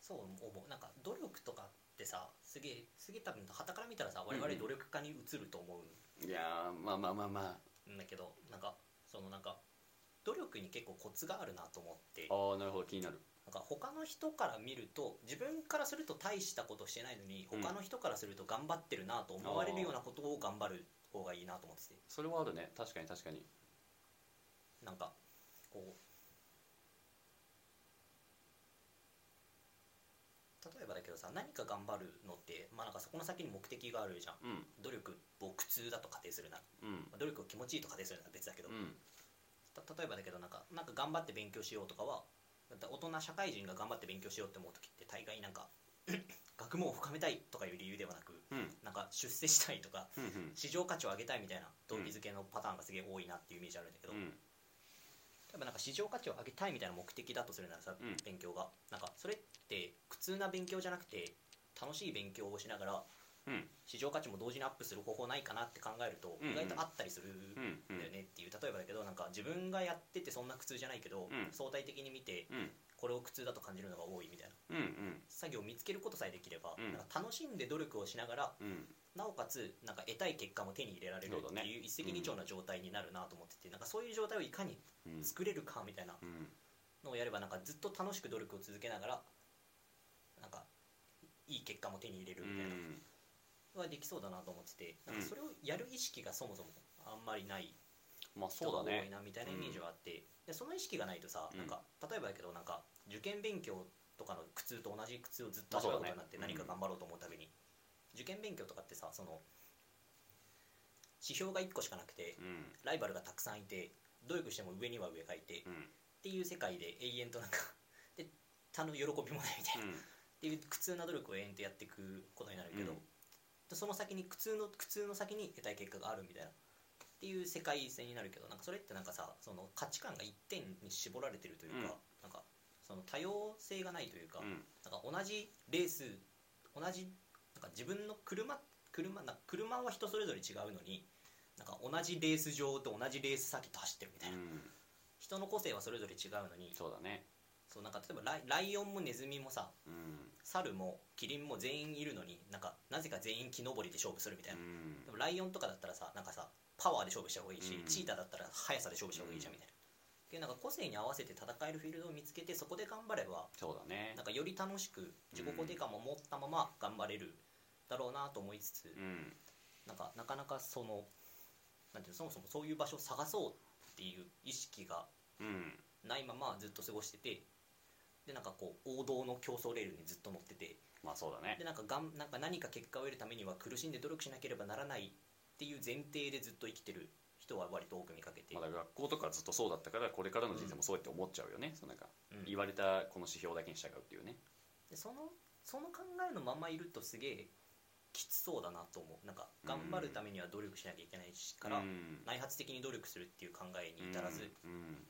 B: そう思う。なんか努力とかってさすげえすげえ多分傍から見たらさ我々努力家に移ると思う
A: いやーまあまあまあま
B: んだけどなんかそのなんか努力に結構コツがあるなと思って。
A: あああなるほど気になる。
B: なんか他の人から見ると自分からすると大したことしてないのに
A: うん。
B: 他の人からすると頑張ってるなと思われるようなことを頑張る方がいいなと思ってて。
A: それはあるね。確かに確かに。
B: なんかこう例えばだけどさ何か頑張るのって、まあ、なんかそこの先に目的があるじゃん。
A: うん。
B: 努力を苦痛だと仮定するな。ら、
A: うん。
B: まあ努力を気持ちいいと仮定するなら別だけど、
A: うん。
B: た例えばだけどなんかなんか頑張って勉強しようとかは大人社会人が頑張って勉強しようって思う時って大概なんか 学問を深めたいとかいう理由ではなく
A: うん。
B: なんか出世したいとか
A: うんうん。
B: 市場価値を上げたいみたいな動機づけのパターンがすげえ多いなっていうイメージあるんだけど、
A: うん
B: 例えばなんか市場価値を上げたいみたいな目的だとするならさ、
A: うん。
B: 勉強が。なんかそれって苦痛な勉強じゃなくて楽しい勉強をしながら
A: うん。
B: 市場価値も同時にアップする方法ないかなって考えると
A: うん。うん
B: 意外とあったりする
A: うんうん
B: んだよねっていう例えばだけどなんか自分がやっててそんな苦痛じゃないけど、
A: うん。
B: 相対的に見て
A: うん。
B: これを苦痛だと感じるのが多いみたいな。
A: うんうん。
B: 作業を見つけることさえできれば、
A: うん。
B: なんか楽しんで努力をしながら
A: うん
B: なおかつなんか得たい結果も手に入れられるっていう一石二鳥な状態になるなと思ってて、なんかそういう状態をいかに
A: うん。
B: 作れるかみたいな
A: うん。
B: のをやればなんかずっと楽しく努力を続けながらなんかいい結果も手に入れる
A: う
B: みたいなん。のができそうだなと思っててなんかそれをやる意識がそもそもあんまりない
A: まあ
B: 人が多
A: そうだね。
B: いなみたいなイメージはあって、でその意識がないとさ、
A: うん。
B: なんか例えばだけどなんか受験勉強とかの苦痛と同じ苦痛をずっと味わうことになって何か頑張ろうと思うたびに、受験勉強とかってさその指標が1個しかなくて
A: うん。
B: ライバルがたくさんいて努力しても上には上がいて、
A: うん。
B: っていう世界で永遠となんか で他の喜びもないみたいな、っていう苦痛な努力を永遠とやっていくことになるけど、その先に苦痛の苦痛の先に得たい結果があるみたいなっていう世界線になるけどなんかそれってなんかさその価値観が一点に絞られてるというか、
A: うん。
B: なんかその多様性がないというか,、
A: うん。
B: なんか同じレース同じか自分の車車な車は人それぞれ違うのになんか同じレース場と同じレース先と走ってるみたいな、
A: うん。
B: 人の個性はそれぞれ違うのに。
A: そうだね。
B: そうなんか例えばライライオンもネズミもさ
A: うん。
B: 猿もキリンも全員いるのになんかなぜか全員木登りで勝負するみたいうな、
A: ん。
B: でもライオンとかだったらさなんかさパワーで勝負した方がいいし、
A: うん。
B: チーターだったら速さで勝負した方がいいじゃんみたいな、でなんか個性に合わせて戦えるフィールドを見つけてそこで頑張れば
A: そうだね
B: なんかより楽しく自己肯定感も持ったまま頑張れるだろうなと思いつつ、
A: うん。
B: なんかなかなかそのなんていうのそもそもそういう場所を探そうっていう意識が
A: うん。
B: ないままずっと過ごしててでなんかこう王道の競争レールにずっと乗ってて
A: まあそうだね。
B: でなんかがんなんか何か結果を得るためには苦しんで努力しなければならないっていう前提でずっと生きてる人は割と多く見かけて、
A: まだ学校とかずっとそうだったからこれからの人生もそうやって思っちゃうよね、そのなんか
B: うん
A: 言われたこの指標だけに従うっていうね。
B: でそのその考えのままいるとすげえきつそうだなと思う。なんか頑張るためには努力しなきゃいけないしから、
A: うん。
B: 内発的に努力するっていう考えに至らず、っ
A: うん。うん。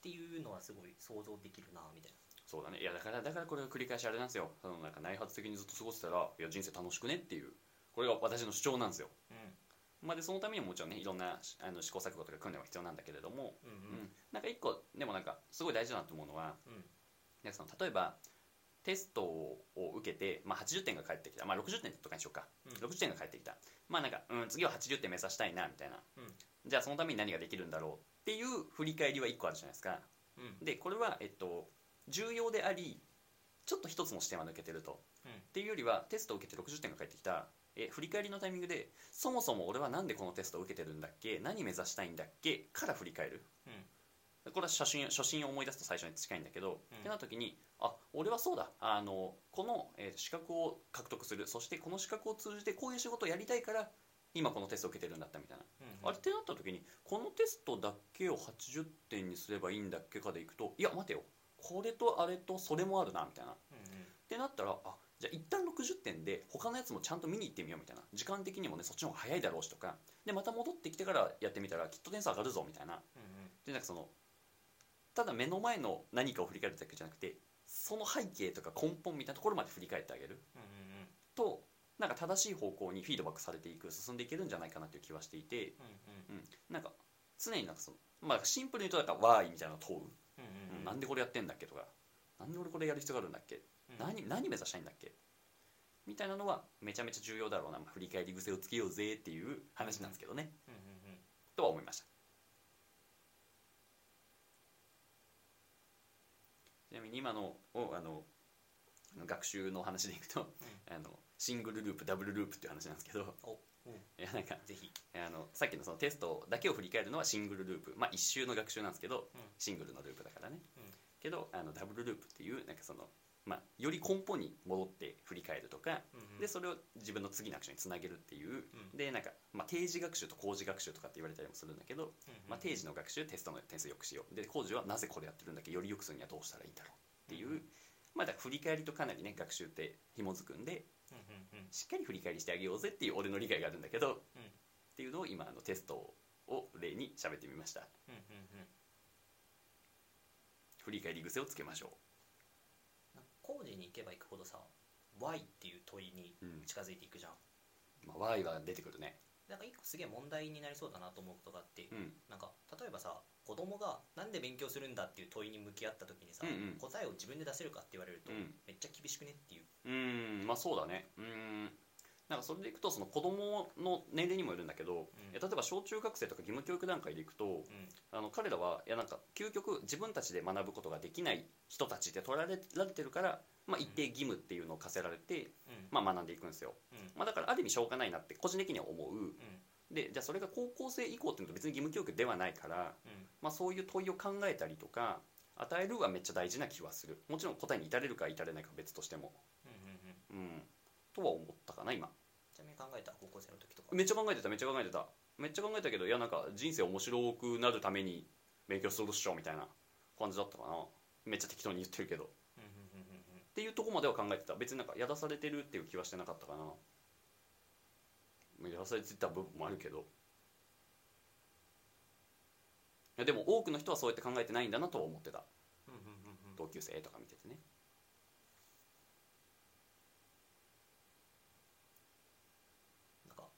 B: ていうのはすごい想像できるなみたい
A: そうだね。いやだからだからこれが繰り返しあれなんですよ。そのなんか内発的にずっと過ごしてたらいや人生楽しくねっていう。これが私の主張なんですよ。
B: な
A: まあでそのためにももちろんねいろんなあの試行錯誤とか訓練は必要なんだけれども、
B: うんうん。
A: うん。なんか一個でもなんかすごい大事だなと思うのは
B: うん。
A: なんかその例えばテストを受けて、まあ、80点が返ってきた、まあ、60点とかにしようか、
B: うん。
A: 60点が返ってきた。まあなんか、うん、次は80点目指したいなみたいな。
B: うん。
A: じゃあそのために何ができるんだろうっていう振り返りは1個あるじゃないですか。
B: うん。
A: でこれは、えっと、重要でありちょっと一つの視点は抜けてると。
B: うん。
A: っていうよりはテストを受けて60点が返ってきた。え振り返りのタイミングでそもそも俺はなんでこのテストを受けてるんだっけ？何目指したいんだっけ？から振り返る。
B: うん
A: これは初心初心を思い出すと最初に近いんだけど、
B: うん。
A: ってなった時にあ俺はそうだ。あのこの、えー資格を獲得する。そしてこの資格を通じてこういう仕事をやりたいから今このテストを受けてるんだったみたいな、
B: うん
A: あれってなった時にこのテストだけを80点にすればいいんだっけかでいくといや待てよ。これとあれとそれもあるなみたいな。
B: うん
A: ってなったらあじゃあ一旦60点で他のやつもちゃんと見に行ってみようみたいな。時間的にもねそっちの方が早いだろうしとか。でまた戻ってきてからやってみたらきっと点数上がるぞみたいな。
B: うんうん。
A: でなんかそのただ目の前の何かを振り返るだけじゃなくてその背景とか根本みたいなところまで振り返ってあげる。
B: うんうんうん。
A: となんか正しい方向にフィードバックされていく進んでいけるんじゃないかなという気はしていて、
B: うん
A: うん、なんか常になんかそのまあシンプルに言うとなんか「わーい」みたいなのを問う、
B: うんうんうん。
A: なんでこれやってんだっけとかなんで俺これやる必要があるんだっけ、
B: うん
A: 何何目指したいんだっけみたいなのはめちゃめちゃ重要だろうな、まあ、振り返り癖をつけようぜっていう話なんですけどね、
B: うんうんうん。
A: とは思いましたちなみに今のをあの学習の話でいくと、あのシングルループダブルループっていう話なんですけど。
B: おうん。
A: いやなんか
B: ぜひ。
A: あのさっきのそのテストだけを振り返るのはシングルループ。まあ一周の学習なんですけど、
B: うん。
A: シングルのループだからね、
B: うん。
A: けどあのダブルループっていうなんかその、まあ、より根本に戻って振り返るとか、でそれを自分の次のアクションにつなげるっていう、
B: うん
A: でなんか、まあ、定時学習と工事学習とかって言われたりもするんだけど、まあ、定時の学習テストの点数よくしよう。で工事はなぜこれやってるんだっけより良くするにはどうしたらいいんだろうっていう、
B: うん
A: まあ、だ振り返りとかなりね学習って紐づくんでしっかり振り返りしてあげようぜっていう俺の理解があるんだけど、
B: うん。
A: っていうのを今あのテストを例に喋ってみました。振り返り癖をつけましょ
B: なんか工事に行けば行くほどさ Y っていう問いに近づいていくじゃん。
A: まあ、Y は出てくるね。
B: なんか一個すげえ問題になりそうだなと思うことがあって、
A: うん。
B: なんか例えばさ子供がなんで勉強するんだっていう問いに向き合った時にさ、
A: うんうん。
B: 答えを自分で出せるかって言われると、
A: うん。
B: めっちゃ厳しくねっていう。
A: うーんまあそうだね。うーんなんかそれでいくとその子供の年齢にもよるんだけど、
B: ん。
A: え例えば小中学生とか義務教育段階でいくと
B: うん。
A: あの彼らはいやなんか究極自分たちで学ぶことができない人たちって取られられてるから、まあ、一定義務っていうのを課せられて、
B: うん。
A: まあ、学んでいくんですよ、
B: うん。
A: まあ、だからある意味しょうがないなって個人的には思う。
B: うん。
A: でじゃあそれが高校生以降っていうのと別に義務教育ではないから、
B: うん。
A: まあ、そういう問いを考えたりとか与えるはめっちゃ大事な気はする。もちろん答えに至れるか至れないかは別としても。
B: うんうんうん。
A: うん。とは思ったかな今
B: えた高校生の時とか。
A: めっちゃ考えてためっちゃ考えてた。めっちゃ考えたけどいやなんか人生面白くなるために勉強するっしょみたいな感じだったかな。めっちゃ適当に言ってるけど。っていうとこまでは考えてた。別になんかやらされてるっていう気はしてなかったかな。やらされてた部分もあるけど。いやでも多くの人はそうやって考えてないんだなとは思ってた。同級生とか見ててね
B: なんか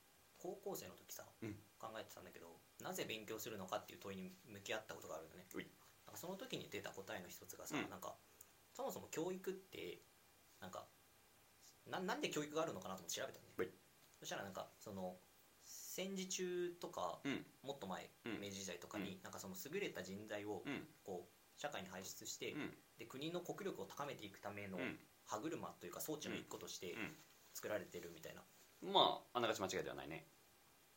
B: 高校生の時さ、
A: うん。
B: 考えてたんだけどなぜ勉強するのかっていう問いに向き合ったことがあるのね。なんかその時に出た答えの一つがさ、
A: うん。
B: なんかそもそも教育ってなんかななんで教育があるのかなと思って調べたの
A: はい。
B: ねそしたらなんかその戦時中とか、
A: うん。
B: もっと前、
A: うん。
B: 明治時代とかに、なんかその優れた人材を
A: うん。
B: こう社会に輩出して、
A: うん。
B: で国の国力を高めていくための
A: うん。
B: 歯車というか装置の一個として
A: うん。
B: 作られてるみたいな
A: まああながち間違いではないね。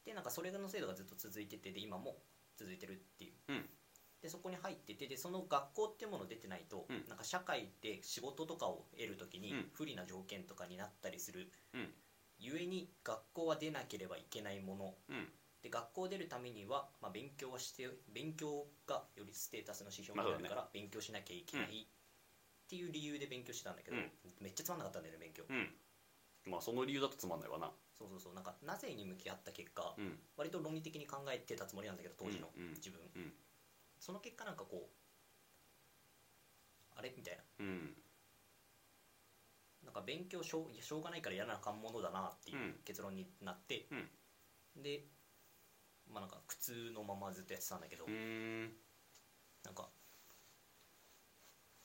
B: でなんかそれの制度がずっと続いててで今も続いてるっていう、
A: うん。
B: でそこに入っててでその学校ってもの出てないと、
A: うん。
B: なんか社会で仕事とかを得るときに
A: うん。
B: 不利な条件とかになったりする、
A: うん。
B: ゆえに学校は出なければいけないもの。
A: うん。
B: で学校出るためには、まあ、勉強はして勉強がよりステータスの指標になるから勉強しなきゃいけないっていう理由で勉強してたんだけど、
A: うん。
B: めっちゃつまんなかったんだよね勉強、
A: うんまあその理由だとつまんないわな。
B: そうそうそう。なんかなぜに向き合った結果、
A: うん。
B: 割と論理的に考えてたつもりなんだけど当時の
A: うんうん。
B: 自分、
A: うん。
B: その結果なんかこうあれ？みたいな。
A: うん。
B: なんか勉強しょういやしょうがないから嫌なあかんものだなっていううん結論になって、でまあなんか苦痛のままずっとやってたんだけど、
A: うーん。
B: なんか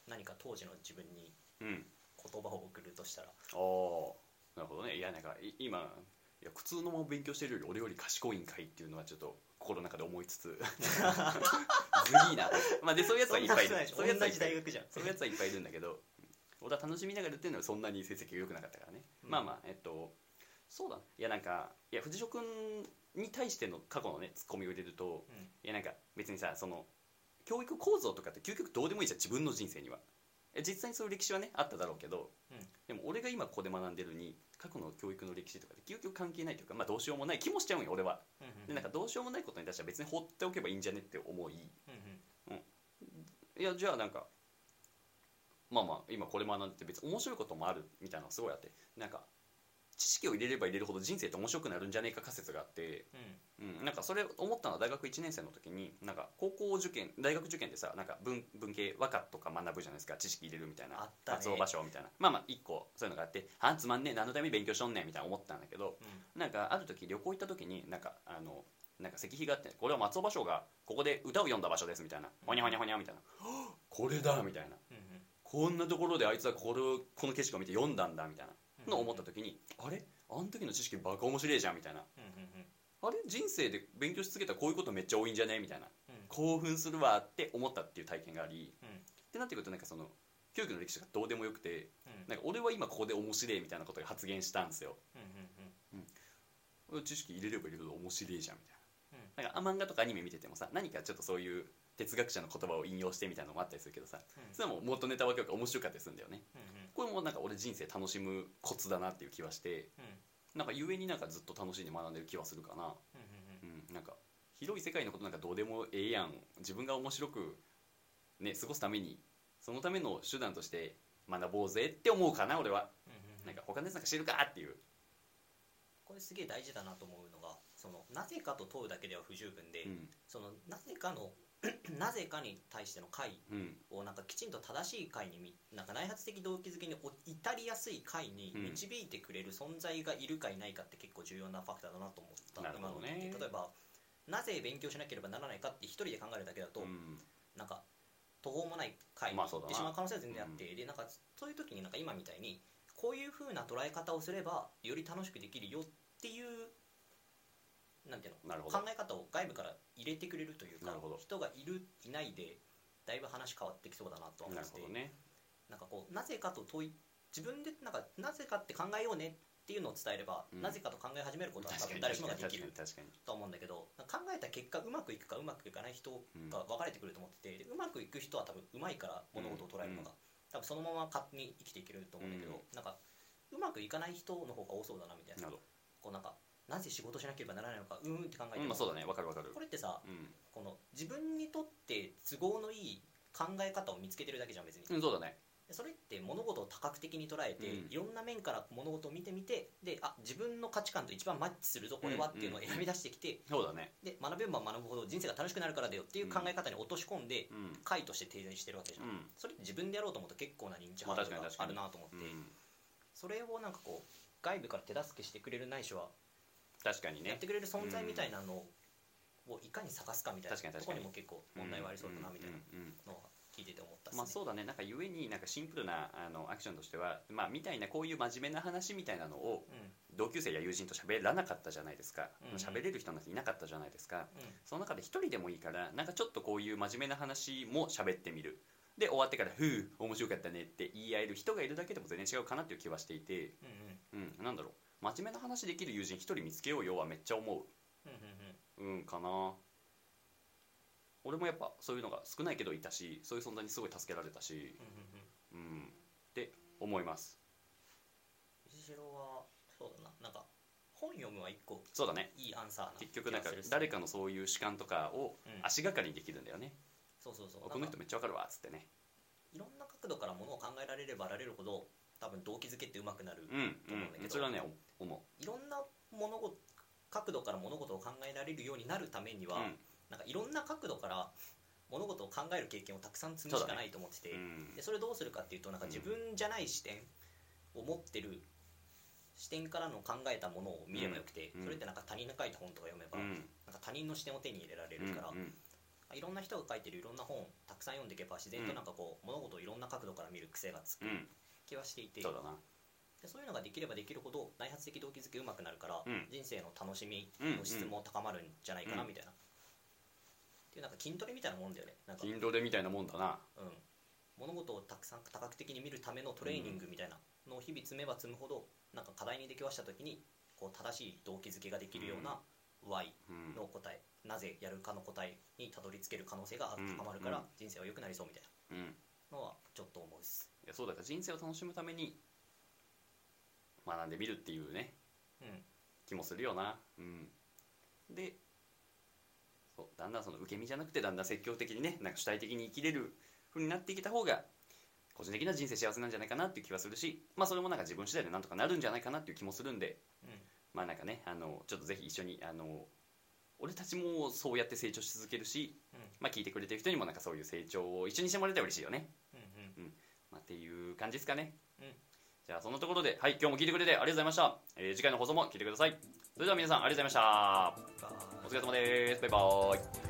B: 何か当時の自分に
A: うん。
B: 言葉を送るとしたら
A: ああなるほどね。いやなんかい今いや苦痛のまま勉強してるより俺より賢いんかいっていうのはちょっと心の中で思いつつ。ずるいな。まあでそういうやつはいっぱいいる。そういうやつはいっぱいいる
B: 同じ大学じゃん。
A: そういうやつはいっぱいいるんだけど。俺は楽しみながらやってるのはそんなに成績が良くなかったからね、
B: うん。
A: まあまあえっとそうだいやなんかいや藤代君に対しての過去のねツッコミを入れると
B: うん。
A: いやなんか別にさその教育構造とかって究極どうでもいいじゃん。自分の人生には。え実際にそういう歴史はねあっただろうけど、
B: うん。
A: でも俺が今ここで学んでるに過去の教育の歴史とかで究極関係ないというかまあどうしようもない気もしちゃうんよ俺は。
B: うんうん
A: でなんかどうしようもないことに対しては別に放っておけばいいんじゃねって思い
B: うん。うん。
A: いやじゃあなんかまあまあ今これ学んでて別に面白いこともあるみたいなのがすごいあってなんか知識を入れれば入れるほど人生って面白くなるんじゃねえか仮説があって、
B: うん
A: うん、なんかそれ思ったのは大学1年生の時になんか高校受験大学受験でさなんか文文系和歌とか学ぶじゃないですか知識入れるみたいな。
B: あったね。
A: 松尾芭蕉みたいな。まあまあ一個そういうのがあって「あんつまんねえ何のために勉強しとんねん」みたいな思ったんだけど
B: うん。
A: なんかある時旅行行った時になんかあのなんか石碑があってこれは松尾芭蕉がここで歌を読んだ場所ですみたいな。ほにゃほにゃほにゃみたいな。これだみたいな。
B: うんうん。
A: こんなところであいつはこれをこの景色を見て読んだんだみたいなのを思った時にあれ？あの時の知識バカ面白いじゃんみたいな。あれ？人生で勉強し続けたらこういうことめっちゃ多いんじゃね？みたいな。
B: うん。
A: 興奮するわって思ったっていう体験があり
B: うん。
A: ってなってくるとなんかその教育の歴史がどうでもよくて
B: うん。
A: なんか俺は今ここで面白いみたいなことが発言したんですよ。知識入れれば入れるほど面白いじゃんみたい
B: うん。
A: ななんか漫画とかアニメ見ててもさ何かちょっとそういう哲学者の言葉を引用してみたいなのもあったりするけどさ。
B: うん。
A: それはもう元ネタ分けるから面白かったりするんだよね。
B: うん
A: これもなんか俺人生楽しむコツだなっていう気はして
B: うん
A: なんか故になんかずっと楽しんで学んでる気はするかな。
B: うんうん
A: うん。なんか広い世界のことなんかどうでもええやん。自分が面白くね過ごすためにそのための手段として学ぼうぜって思うかな俺は。
B: うんうん
A: なんか他のやつなんか知るかっていう。
B: これすげえ大事だなと思うのがそのなぜかと問うだけでは不十分で、
A: うん。
B: そのなぜかの なぜかに対しての解
A: うん。
B: をなんかきちんと正しい解にみなんか内発的動機づけにお至りやすい解に
A: うん。
B: 導いてくれる存在がいるかいないかって結構重要なファクターだなと思った。
A: ね。
B: 今の聞いて例えばなぜ勉強しなければならないかって一人で考えるだけだと、
A: うん。
B: なんか途方もない回に
A: な。
B: 行ってしまう可能性は全然あって、でなんかそういう時になんか今みたいにこういう風な捉え方をすればより楽しくできるよっていうなんていうの考え方を外部から入れてくれるというか人がいるいないでだいぶ話変わってきそうだなとは思
A: な
B: ってて
A: るほどね。
B: なんかこうなぜかと問い自分でなんかなぜかって考えようねっていうのを伝えれば、
A: うん。
B: なぜかと考え始めることは多分誰しもができると思うんだけど考えた結果うまくいくかうまくいかない人が分かれてくると思ってて、でうまくいく人は多分うまいから物事を捉えるのが、多分そのまま勝手に生きていけると思うんだけど、
A: うん。
B: なんかうまくいかない人の方が多そうだなみたいな。こうなんかなぜ仕事しなければならないのかうーんって考えて
A: どうんまあそうだね。わかるわかる。
B: これってさ
A: うん。
B: この自分にとって都合のいい考え方を見つけてるだけじゃん別に、
A: うんそうだね。
B: でそれって物事を多角的に捉えて、
A: うん。
B: いろんな面から物事を見てみてであ自分の価値観と一番マッチするぞこれはっていうのを選び出してきて、
A: そうだね。
B: で学べば学ぶほど人生が楽しくなるからだよっていう考え方に落とし込んで、
A: うん。
B: 解として提示してるわけじゃん、
A: うん。
B: それ自分でやろうと思うと結構な認知
A: まあ
B: ハードルがあるなと思って、
A: うん。
B: それをなんかこう外部から手助けしてくれるないしは
A: 確かにね。
B: やってくれる存在みたいなのをいかに探すかみたいなところにも結構問題はありそうだなみたいなのは聞いてて思ったっすね、
A: まあそうだね。なんかゆえになんかシンプルなあのアクションとしてはまあみたいなこういう真面目な話みたいなのを
B: うん。
A: 同級生や友人と喋らなかったじゃないですか。
B: うん
A: 喋、れる人なんていなかったじゃないですか。
B: うん。
A: その中で一人でもいいからなんかちょっとこういう真面目な話も喋ってみる。で終わってから「ふう面白かったね」って言い合える人がいるだけでも全然違うかなっていう気はしていて。
B: うんうん。
A: うん。なんだろう真面目な話できる友人一人見つけようよはめっちゃ思
B: う。んうん
A: ううんかな。俺もやっぱそういうのが少ないけどいたしそういう存在にすごい助けられたし。
B: うん。うんうん
A: うんって思います。
B: 藤代はそうだななんか本読むは一個
A: そうだね。
B: いいアンサーな
A: 結局なんか誰かのそういう主観とかを
B: うん。
A: 足がかりにできるんだよね、
B: そうそうそう。
A: この人めっちゃわかるわっつってね。
B: いろんな角度からものを考えられればられるほど多分動機づけってうまくなる、
A: うん
B: と思うんだけど。
A: うん。それはねお思
B: いろんな物事角度から物事を考えられるようになるためには、
A: ううん。
B: なんかいろんな角度から物事を考える経験をたくさん積むしかないと思ってて。そ,、
A: うん
B: でそれどうするかっていうとなんか自分じゃない視点を持ってる視点からの考えたものを見ればよくて、
A: うん。
B: それってなんか他人の書いた本とか読めば、
A: うん。
B: なんか他人の視点を手に入れられるから、
A: うん。
B: いろんな人が書いてるいろんな本をたくさん読んでいけば自然となんかこう、物事をいろんな角度から見る癖がつく
A: うん。
B: 気はしていて、
A: そうだな
B: でそういうのができればできるほど内発的動機づけうまくなるから、
A: うん。
B: 人生の楽しみ
A: うん
B: の質も高まるんじゃないかな
A: うん。
B: みたいな、っていうなんか筋トレみたいなもんだよね。なんか、
A: 筋トレみたいなもんだな。
B: うん、物事をたくさん多角的に見るためのトレーニングみたいなのを日々積めば積むほどなんか課題に出くわした時にこう正しい動機づけができるような Y
A: うん。
B: の答え、なぜやるかの答えにたどり着ける可能性が
A: うん。
B: 高まるから
A: うん。
B: 人生は良くなりそうみたい
A: うん。い
B: なのはちょっと思うっす。
A: やそうだから人生を楽しむために学んでみるっていうね
B: うん
A: 気もするよな。うん。でそうだんだんその受け身じゃなくてだんだん積極的にねなんか主体的に生きれる風になってきた方が個人的な人生幸せなんじゃないかなっていう気はするし、まあ、それもなんか自分次第でなんとかなるんじゃないかなっていう気もするんで、
B: うん。
A: まあなんかねあのちょっとぜひ一緒にあの俺たちもそうやって成長し続けるし、
B: うん。
A: まあ、聞いてくれてる人にもなんかそういう成長を一緒にしてもらえたら嬉しいよね、
B: うんうん。
A: まあ、っていう感じですかね、
B: うん
A: じゃあそのところではい今日も聞いてくれてありがとうございました、えー次回の放送も聞いてください。それでは皆さんありがとうございましたお疲れ様です。バイバーイ